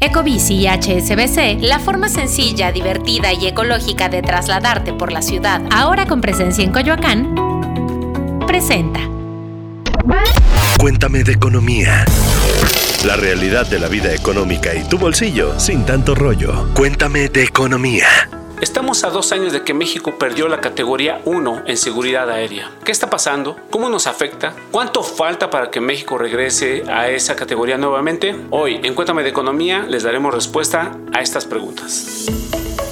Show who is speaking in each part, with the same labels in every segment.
Speaker 1: Ecobici y HSBC, la forma sencilla, divertida y ecológica de trasladarte por la ciudad, ahora con presencia en Coyoacán, presenta.
Speaker 2: Cuéntame de economía. La realidad de la vida económica y tu bolsillo sin tanto rollo. Cuéntame de economía.
Speaker 3: Estamos a dos años de que México perdió la categoría 1 en seguridad aérea. ¿Qué está pasando? ¿Cómo nos afecta? ¿Cuánto falta para que México regrese a esa categoría nuevamente? Hoy, en Cuéntame de Economía, les daremos respuesta a estas preguntas.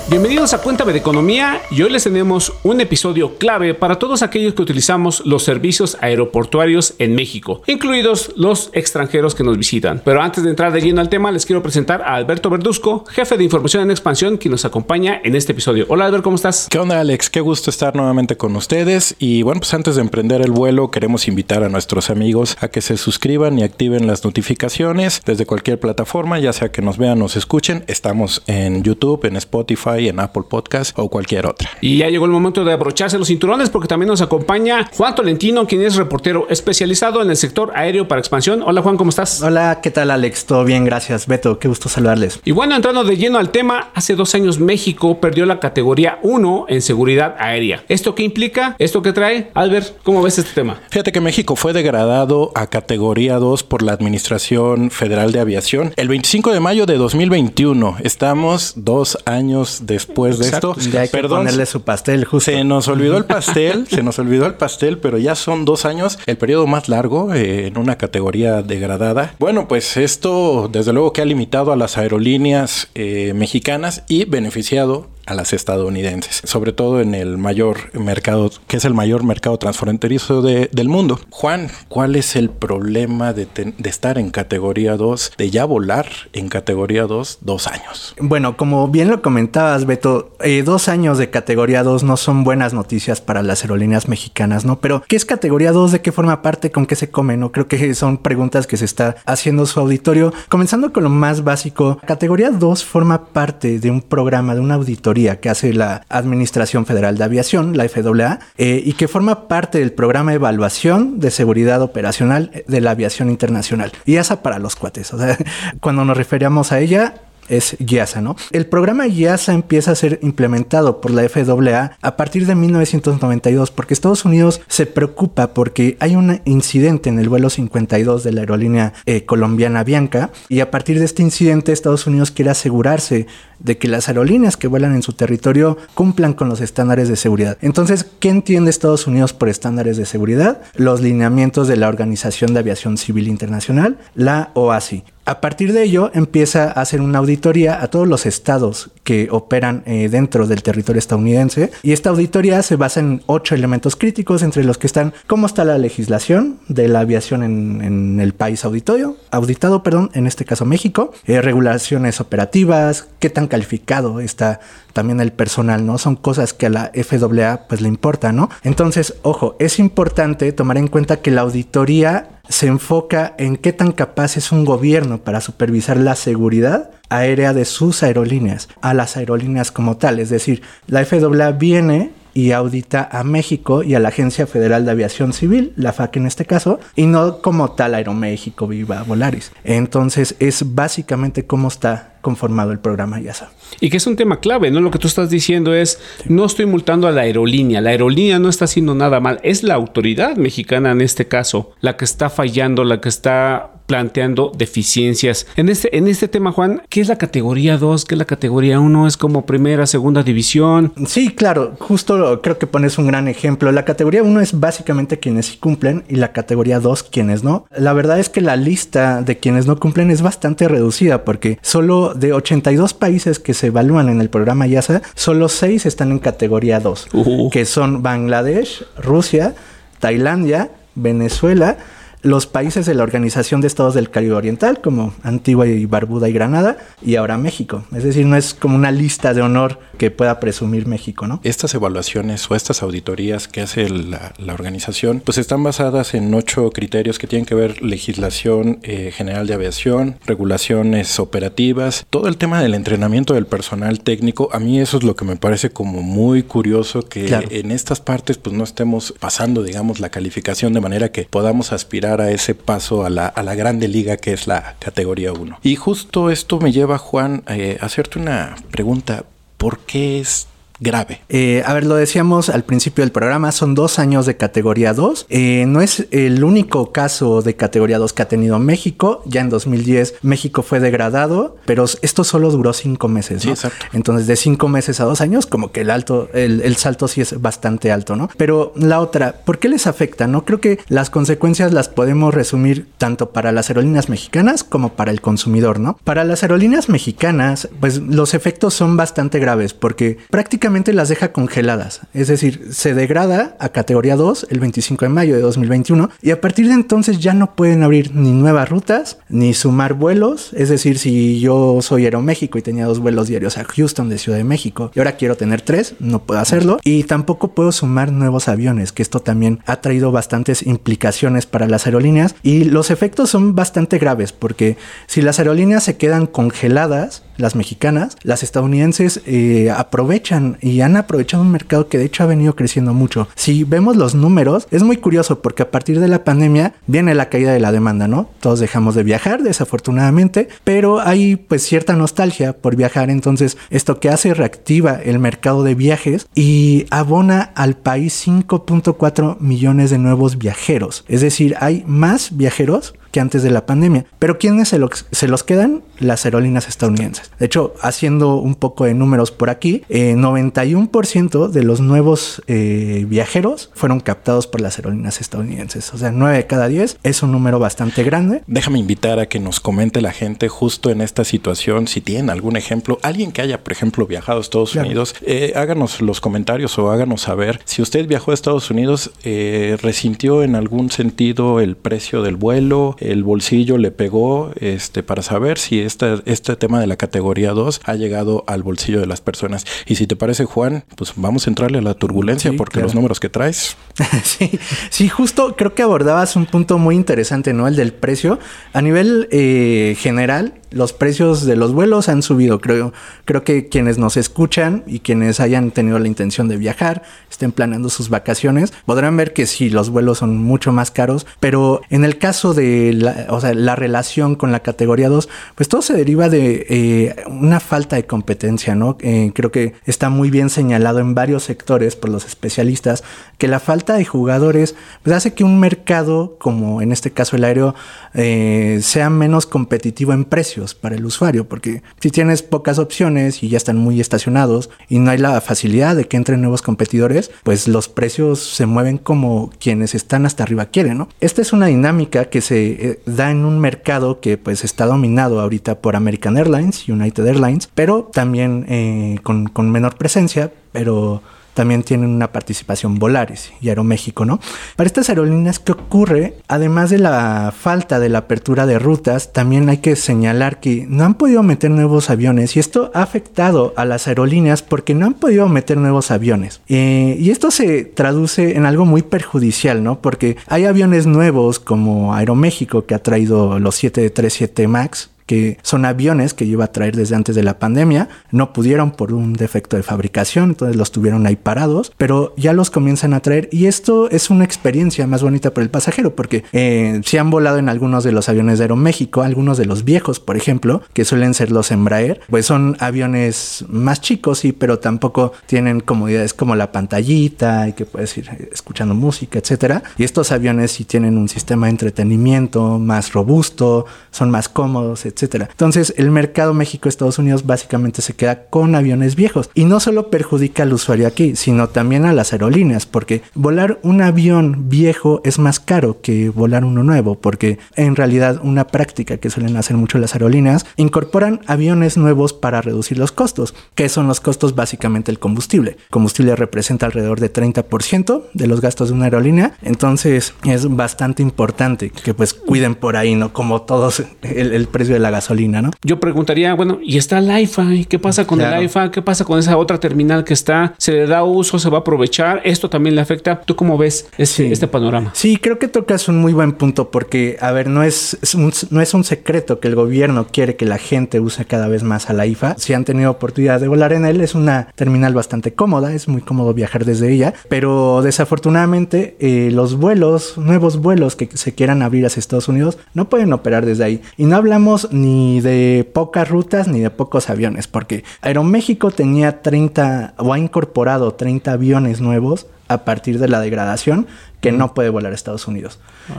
Speaker 3: Bienvenidos a Cuéntame de Economía y hoy les tenemos un episodio clave para todos aquellos que utilizamos los servicios aeroportuarios en México, incluidos los extranjeros que nos visitan. Pero antes de entrar de lleno al tema, les quiero presentar a Alberto Verduzco, jefe de información en expansión, quien nos acompaña en este episodio. Hola Alberto, ¿cómo estás?
Speaker 4: ¿Qué onda Alex? Qué gusto estar nuevamente con ustedes y bueno, pues antes de emprender el vuelo queremos invitar a nuestros amigos a que se suscriban y activen las notificaciones desde cualquier plataforma, ya sea que nos vean se escuchen. Estamos en YouTube, en Spotify, en Apple Podcast o cualquier otra.
Speaker 3: Y ya llegó el momento de abrocharse los cinturones porque también nos acompaña Juan Tolentino, quien es reportero especializado en el sector aéreo para expansión. Hola Juan, ¿cómo estás?
Speaker 5: Hola, ¿qué tal Alex? Todo bien, gracias. Beto, qué gusto saludarles.
Speaker 3: Y bueno, entrando de lleno al tema, hace dos años México perdió la categoría 1 en seguridad aérea. ¿Esto qué implica? ¿Esto qué trae? Albert, ¿cómo ves este tema?
Speaker 4: Fíjate que México fue degradado a categoría 2 por la Administración Federal de Aviación el 25 de mayo de 2021. Estamos dos años después de esto.
Speaker 5: Ya hay que ponerle su pastel, justo.
Speaker 4: Se nos olvidó el pastel, se nos olvidó el pastel, pero ya son dos años, el periodo más largo eh, en una categoría degradada. Bueno, pues esto desde luego que ha limitado a las aerolíneas eh, mexicanas y beneficiado a las estadounidenses, sobre todo en el mayor mercado, que es el mayor mercado transfronterizo de, del mundo. Juan, ¿cuál es el problema de, de, estar en categoría 2, de ya volar en categoría 2 dos años?
Speaker 5: Bueno, como bien lo comentabas, Beto, eh, dos años de categoría 2 no son buenas noticias para las aerolíneas mexicanas, ¿no? Pero, ¿qué es categoría 2? ¿De qué forma parte? ¿Con qué se come? No creo que son preguntas que se está haciendo su auditorio. Comenzando con lo más básico, categoría 2 forma parte de un programa, de un auditorio que hace la Administración Federal de Aviación, la FAA, eh, y que forma parte del programa de evaluación de seguridad operacional de la aviación internacional. Y esa para los cuates. O sea, cuando nos referíamos a ella, es YASA, ¿no? El programa YASA empieza a ser implementado por la FAA a partir de 1992 porque Estados Unidos se preocupa porque hay un incidente en el vuelo 52 de la aerolínea eh, colombiana Bianca y a partir de este incidente Estados Unidos quiere asegurarse de que las aerolíneas que vuelan en su territorio cumplan con los estándares de seguridad. Entonces, ¿qué entiende Estados Unidos por estándares de seguridad? Los lineamientos de la Organización de Aviación Civil Internacional, la OASI. A partir de ello empieza a hacer una auditoría a todos los estados que operan eh, dentro del territorio estadounidense y esta auditoría se basa en ocho elementos críticos entre los que están cómo está la legislación de la aviación en, el país auditorio, auditado, perdón, en este caso México, eh, regulaciones operativas, qué tan calificado está también el personal, ¿no? Son cosas que a la FAA pues le importa, ¿no? Entonces, ojo, es importante tomar en cuenta que la auditoría se enfoca en qué tan capaz es un gobierno para supervisar la seguridad aérea de sus aerolíneas, a las aerolíneas como tal. Es decir, la FAA viene y audita a México y a la Agencia Federal de Aviación Civil, la FAC en este caso, y no como tal Aeroméxico, Viva Volaris. Entonces es básicamente cómo está conformado el programa YASA.
Speaker 3: Y que es un tema clave, ¿no? Lo que tú estás diciendo es, no estoy multando a la aerolínea, la aerolínea no está haciendo nada mal, es la autoridad mexicana en este caso la que está fallando, la que está planteando deficiencias. En este, en este tema, Juan, ¿qué es la categoría 2? ¿Qué es la categoría 1? ¿Es como primera, segunda división?
Speaker 5: Sí, claro, justo creo que pones un gran ejemplo. La categoría 1 es básicamente quienes sí cumplen y la categoría 2 quienes no. La verdad es que la lista de quienes no cumplen es bastante reducida porque solo de 82 países que se evalúan en el programa YASA, solo 6 están en categoría 2, uh. que son Bangladesh, Rusia, Tailandia, Venezuela, los países de la Organización de Estados del Caribe Oriental, como Antigua y Barbuda y Granada, y ahora México. Es decir, no es como una lista de honor que pueda presumir México, ¿no?
Speaker 4: Estas evaluaciones o estas auditorías que hace la, organización, pues están basadas en ocho criterios que tienen que ver legislación eh, general de aviación, regulaciones operativas, todo el tema del entrenamiento del personal técnico. A mí eso es lo que me parece como muy curioso que en estas partes pues no estemos pasando, digamos, la calificación de manera que podamos aspirar a ese paso a la, a la grande liga que es la categoría 1. Y justo esto me lleva, Juan, eh, a hacerte una pregunta. ¿Por qué es grave.
Speaker 5: Eh, a ver, lo decíamos al principio del programa, son dos años de categoría 2. Eh, no es el único caso de categoría 2 que ha tenido México. Ya en 2010 México fue degradado, pero esto solo duró cinco meses.
Speaker 4: Sí, exacto.
Speaker 5: Entonces, de cinco meses a dos años, como que el alto, el, el, salto sí es bastante alto, ¿no? Pero la otra, ¿por qué les afecta? No creo que las consecuencias las podemos resumir tanto para las aerolíneas mexicanas como para el consumidor, ¿no? Para las aerolíneas mexicanas, pues los efectos son bastante graves porque prácticamente las deja congeladas. Es decir, se degrada a categoría 2 el 25 de mayo de 2021 y a partir de entonces ya no pueden abrir ni nuevas rutas ni sumar vuelos. Es decir, si yo soy Aeroméxico y tenía dos vuelos diarios a Houston de Ciudad de México y ahora quiero tener tres, no puedo hacerlo. Y tampoco puedo sumar nuevos aviones, que esto también ha traído bastantes implicaciones para las aerolíneas y los efectos son bastante graves porque si las aerolíneas se quedan congeladas, las mexicanas, las estadounidenses eh, aprovechan y han aprovechado un mercado que de hecho ha venido creciendo mucho. Si vemos los números, es muy curioso porque a partir de la pandemia viene la caída de la demanda, ¿no? Todos dejamos de viajar, desafortunadamente, pero hay pues cierta nostalgia por viajar, entonces esto que hace reactiva el mercado de viajes y abona al país 5.4 millones de nuevos viajeros. Es decir, hay más viajeros antes de la pandemia. Pero ¿quiénes se, se los quedan? Las aerolíneas estadounidenses. De hecho, haciendo un poco de números por aquí, 91% eh, de los nuevos eh, viajeros fueron captados por las aerolíneas estadounidenses. O sea, 9 de cada 10 es un número bastante grande.
Speaker 4: Déjame invitar a que nos comente la gente justo en esta situación, si tienen algún ejemplo, alguien que haya, por ejemplo, viajado a Estados Unidos, eh, háganos los comentarios o háganos saber si usted viajó a Estados Unidos, resintió en algún sentido el precio del vuelo, el bolsillo le pegó este, para saber si este, este tema de la categoría 2 ha llegado al bolsillo de las personas. Y si te parece, Juan, pues vamos a entrarle a la turbulencia porque los números que traes.
Speaker 5: sí, sí, justo creo que abordabas un punto muy interesante, ¿no? El del precio. A nivel eh, general, los precios de los vuelos han subido. Creo, creo que quienes nos escuchan y quienes hayan tenido la intención de viajar, estén planeando sus vacaciones, podrán ver que sí, los vuelos son mucho más caros, pero en el caso de la, o sea, la relación con la categoría 2, pues todo se deriva de eh, una falta de competencia, ¿no? Eh, creo que está muy bien señalado en varios sectores por los especialistas que la falta de jugadores pues hace que un mercado, como en este caso el aéreo, eh, sea menos competitivo en precios para el usuario, porque si tienes pocas opciones y ya están muy estacionados y no hay la facilidad de que entren nuevos competidores, pues los precios se mueven como quienes están hasta arriba quieren, ¿no? Esta es una dinámica que se eh, da en un mercado que pues está dominado ahorita por American Airlines, United Airlines, pero también eh, con, con menor presencia, pero también tienen una participación Volaris y Aeroméxico, ¿no? Para estas aerolíneas, ¿qué ocurre? Además de la falta de la apertura de rutas, también hay que señalar que no han podido meter nuevos aviones y esto ha afectado a las aerolíneas porque no han podido meter nuevos aviones. Eh, y esto se traduce en algo muy perjudicial, ¿no? Porque hay aviones nuevos como Aeroméxico que ha traído los 737 MAX que son aviones que iba a traer desde antes de la pandemia. No pudieron por un defecto de fabricación, entonces los tuvieron ahí parados, pero ya los comienzan a traer y esto es una experiencia más bonita para el pasajero porque eh, si han volado en algunos de los aviones de Aeroméxico, algunos de los viejos, por ejemplo, que suelen ser los Embraer, pues son aviones más chicos, sí, pero tampoco tienen comodidades como la pantallita y que puedes ir escuchando música, etcétera. Y estos aviones sí tienen un sistema de entretenimiento más robusto, son más cómodos, etc etcétera. Entonces, el mercado México-Estados Unidos básicamente se queda con aviones viejos y no solo perjudica al usuario aquí, sino también a las aerolíneas, porque volar un avión viejo es más caro que volar uno nuevo, porque en realidad una práctica que suelen hacer mucho las aerolíneas, incorporan aviones nuevos para reducir los costos, que son los costos básicamente el combustible. Combustible representa alrededor de 30% de los gastos de una aerolínea, entonces es bastante importante que pues cuiden por ahí, ¿no? Como todos el, el precio de la gasolina, ¿no?
Speaker 3: Yo preguntaría, bueno, ¿y está el IFA? ¿Qué pasa con el IFA? ¿Qué pasa con esa otra terminal que está? ¿Se le da uso? ¿Se va a aprovechar? ¿Esto también le afecta? ¿Tú cómo ves este, este panorama?
Speaker 5: Sí, creo que tocas un muy buen punto porque, a ver, no es, un, no es un secreto que el gobierno quiere que la gente use cada vez más a la IFA. Si han tenido oportunidad de volar en él, es una terminal bastante cómoda, es muy cómodo viajar desde ella, pero desafortunadamente eh, los vuelos, nuevos vuelos que se quieran abrir hacia Estados Unidos, no pueden operar desde ahí. Y no hablamos ni de pocas rutas ni de pocos aviones, porque Aeroméxico tenía 30 o ha incorporado 30 aviones nuevos a partir de la degradación que no puede volar a Estados Unidos.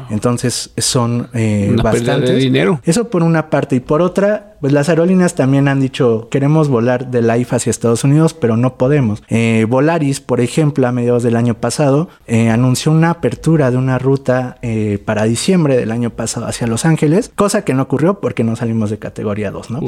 Speaker 5: Entonces son eh, bastantes.
Speaker 3: De dinero.
Speaker 5: Eso por una parte. Y por otra, pues las aerolíneas también han dicho, queremos volar de la IFA hacia Estados Unidos, pero no podemos. Eh, Volaris, por ejemplo, a mediados del año pasado, eh, anunció una apertura de una ruta eh, para diciembre del año pasado hacia Los Ángeles, cosa que no ocurrió porque no salimos de categoría 2, ¿no?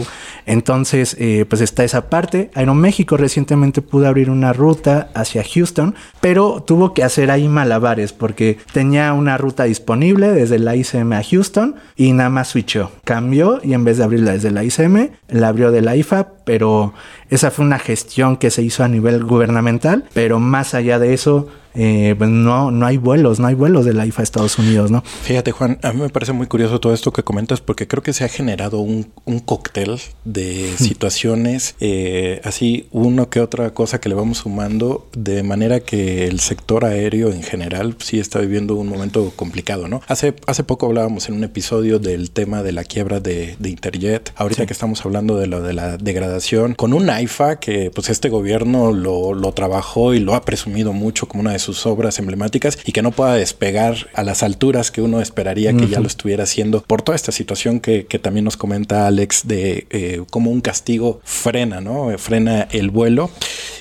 Speaker 5: Entonces, pues está esa parte. Aeroméxico recientemente pudo abrir una ruta hacia Houston, pero tuvo que hacer ahí malabares porque tenía una ruta disponible desde la ICM a Houston y nada más switchó. Cambió y en vez de abrirla desde la ICM, la abrió de la IFA, pero esa fue una gestión que se hizo a nivel gubernamental, pero más allá de eso, eh, pues no, no hay vuelos, no hay vuelos de la IFA a Estados Unidos, ¿no?
Speaker 4: Fíjate, Juan, a mí me parece muy curioso todo esto que comentas porque creo que se ha generado un, un cóctel de situaciones, eh, así uno que otra cosa que le vamos sumando, de manera que el sector aéreo en general sí está viviendo un momento complicado, ¿no? Hace, hace poco hablábamos en un episodio del tema de la quiebra de, Interjet, ahorita que estamos hablando de lo de la degradación, con un IFA que pues este gobierno lo, lo trabajó y lo ha presumido mucho como una de sus obras emblemáticas y que no pueda despegar a las alturas que uno esperaría que ya lo estuviera haciendo por toda esta situación que, también nos comenta Alex de eh, cómo un castigo frena, ¿no? Frena el vuelo.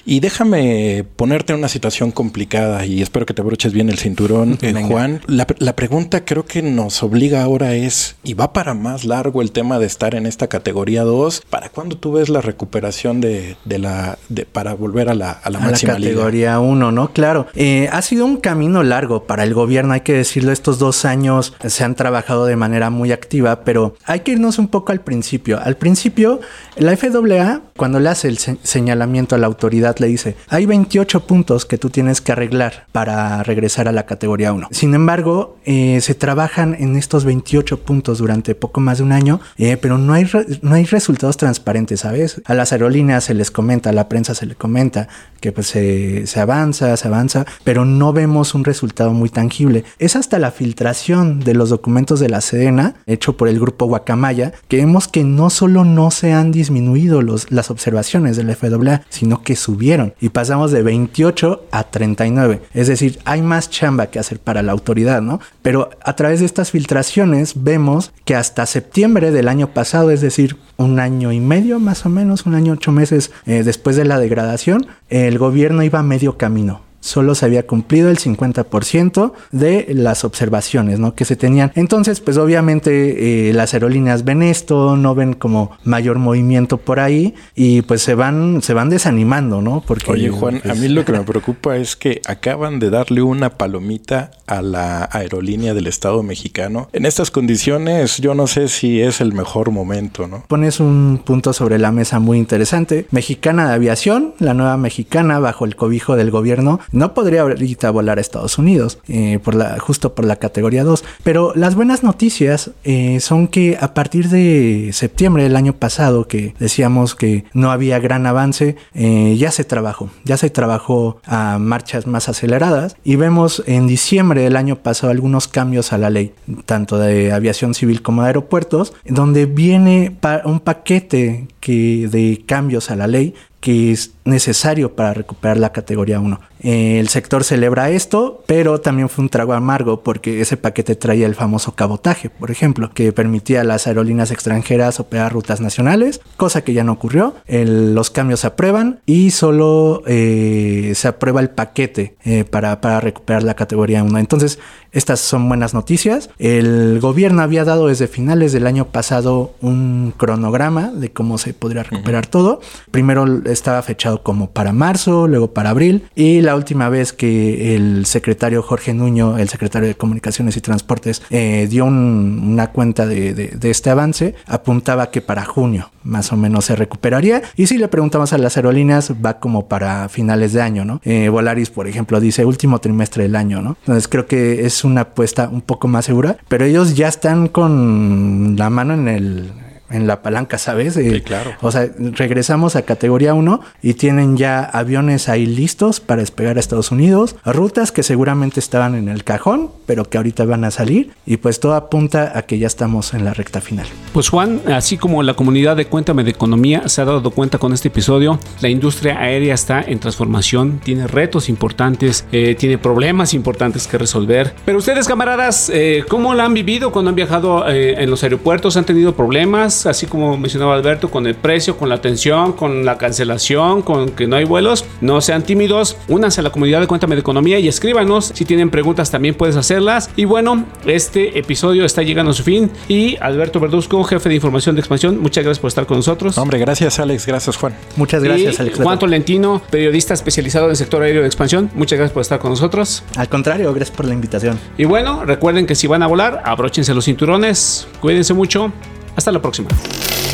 Speaker 4: Y déjame ponerte en una situación complicada y espero que te broches bien el cinturón, eh, Juan. La, pregunta creo que nos obliga ahora es, ¿y va para más largo el tema de estar en esta categoría 2? ¿Para cuándo tú ves la recuperación de, la, de, para volver a la, a la máxima
Speaker 5: categoría 1, ¿no? Claro. Eh, ha sido un camino largo para el gobierno, hay que decirlo, estos dos años se han trabajado de manera muy activa, pero hay que irnos un poco al principio. Al principio, la FAA, cuando le hace el señalamiento a la autoridad, le dice, hay 28 puntos que tú tienes que arreglar para regresar a la categoría 1. Sin embargo, eh, se trabajan en estos 28 puntos durante poco más de un año, eh, pero no hay, no hay resultados transparentes, ¿sabes? A las aerolíneas se les comenta, a la prensa se le comenta que pues se, se avanza, se avanza, pero no vemos un resultado muy tangible. Es hasta la filtración de los documentos de la Sedena, hecho por el grupo Guacamaya, que vemos que no solo no se han disminuido los, las observaciones del FAA, sino que subieron y pasamos de 28 a 39. Es decir, hay más chamba que hacer para la autoridad, ¿no? Pero a través de estas filtraciones vemos que hasta septiembre del año pasado, es decir, un año y medio más o menos, un año ocho meses eh, después de la degradación, el gobierno iba a medio camino solo se había cumplido el 50% de las observaciones ¿no? que se tenían. Entonces, pues obviamente eh, las aerolíneas ven esto, no ven como mayor movimiento por ahí y pues se van, se van desanimando, ¿no?
Speaker 4: Porque, Oye, Juan, a mí lo que me preocupa es que acaban de darle una palomita a la aerolínea del Estado mexicano. En estas condiciones, yo no sé si es el mejor momento, ¿no?
Speaker 5: Pones un punto sobre la mesa muy interesante. Mexicana de Aviación, la nueva mexicana bajo el cobijo del gobierno, no podría ahorita volar a Estados Unidos, eh, por la, justo por la categoría 2. Pero las buenas noticias eh, son que a partir de septiembre del año pasado, que decíamos que no había gran avance, eh, ya se trabajó, ya se trabajó a marchas más aceleradas y vemos en diciembre del año pasado algunos cambios a la ley, tanto de aviación civil como de aeropuertos, donde viene un paquete que, de cambios a la ley que es necesario para recuperar la categoría 1. el sector celebra esto, pero también fue un trago amargo porque ese paquete traía el famoso cabotaje, por ejemplo, que permitía a las aerolíneas extranjeras operar rutas nacionales, cosa que ya no ocurrió. los cambios se aprueban y solo eh, se aprueba el paquete eh, para, para recuperar la categoría 1. Entonces, estas son buenas noticias. El gobierno había dado desde finales del año pasado un cronograma de cómo se podría recuperar todo. Primero estaba fechado como para marzo, luego para abril. Y la última vez que el secretario Jorge Nuño, el secretario de Comunicaciones y Transportes, eh, dio una cuenta de, este avance, apuntaba que para junio más o menos se recuperaría. Y si le preguntamos a las aerolíneas, va como para finales de año, ¿no? Eh, Volaris, por ejemplo, dice último trimestre del año, ¿no? Entonces creo que es una apuesta un poco más segura, pero ellos ya están con la mano en el en la palanca, ¿sabes?
Speaker 4: sí, eh, claro.
Speaker 5: O sea, regresamos a categoría 1 y tienen ya aviones ahí listos para despegar a Estados Unidos, rutas que seguramente estaban en el cajón, pero que ahorita van a salir y pues todo apunta a que ya estamos en la recta final.
Speaker 3: Pues Juan, así como la comunidad de Cuéntame de Economía se ha dado cuenta con este episodio, la industria aérea está en transformación, tiene retos importantes, eh, tiene problemas importantes que resolver. Pero ustedes, camaradas, eh, ¿cómo la han vivido cuando han viajado en los aeropuertos? ¿Han tenido problemas? Así como mencionaba Alberto, con el precio, con la atención, con la cancelación, con que no hay vuelos. No sean tímidos, únanse a la comunidad de Cuéntame de Economía y escríbanos. Si tienen preguntas también puedes hacerlas. Y bueno, este episodio está llegando a su fin. Y Alberto Verduzco, jefe de información de expansión, muchas gracias por estar con nosotros.
Speaker 4: Hombre, gracias Alex, gracias Juan.
Speaker 5: Muchas gracias Alex.
Speaker 3: Juan Tolentino, periodista especializado en el sector aéreo de expansión, muchas gracias por estar con nosotros.
Speaker 5: Al contrario, gracias por la invitación.
Speaker 3: Y bueno, recuerden que si van a volar, abróchense los cinturones, cuídense mucho. Hasta la próxima.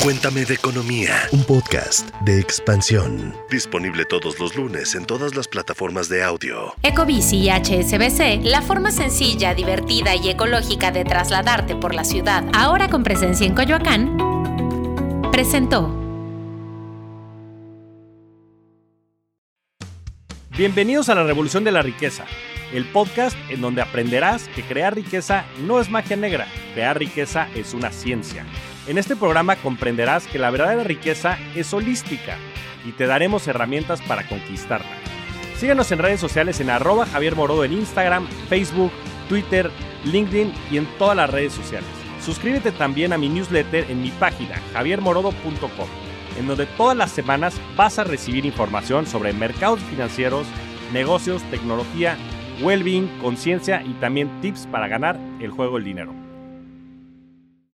Speaker 2: Cuéntame de Economía, un podcast de expansión. Disponible todos los lunes en todas las plataformas de audio.
Speaker 1: Ecobici y HSBC, la forma sencilla, divertida y ecológica de trasladarte por la ciudad, ahora con presencia en Coyoacán, presentó.
Speaker 6: Bienvenidos a la Revolución de la Riqueza, el podcast en donde aprenderás que crear riqueza no es magia negra, crear riqueza es una ciencia. En este programa comprenderás que la verdadera riqueza es holística y te daremos herramientas para conquistarla. Síguenos en redes sociales en arroba Javier Morodo en Instagram, Facebook, Twitter, LinkedIn y en todas las redes sociales. Suscríbete también a mi newsletter en mi página javiermorodo.com, en donde todas las semanas vas a recibir información sobre mercados financieros, negocios, tecnología, well-being, conciencia y también tips para ganar el juego del dinero.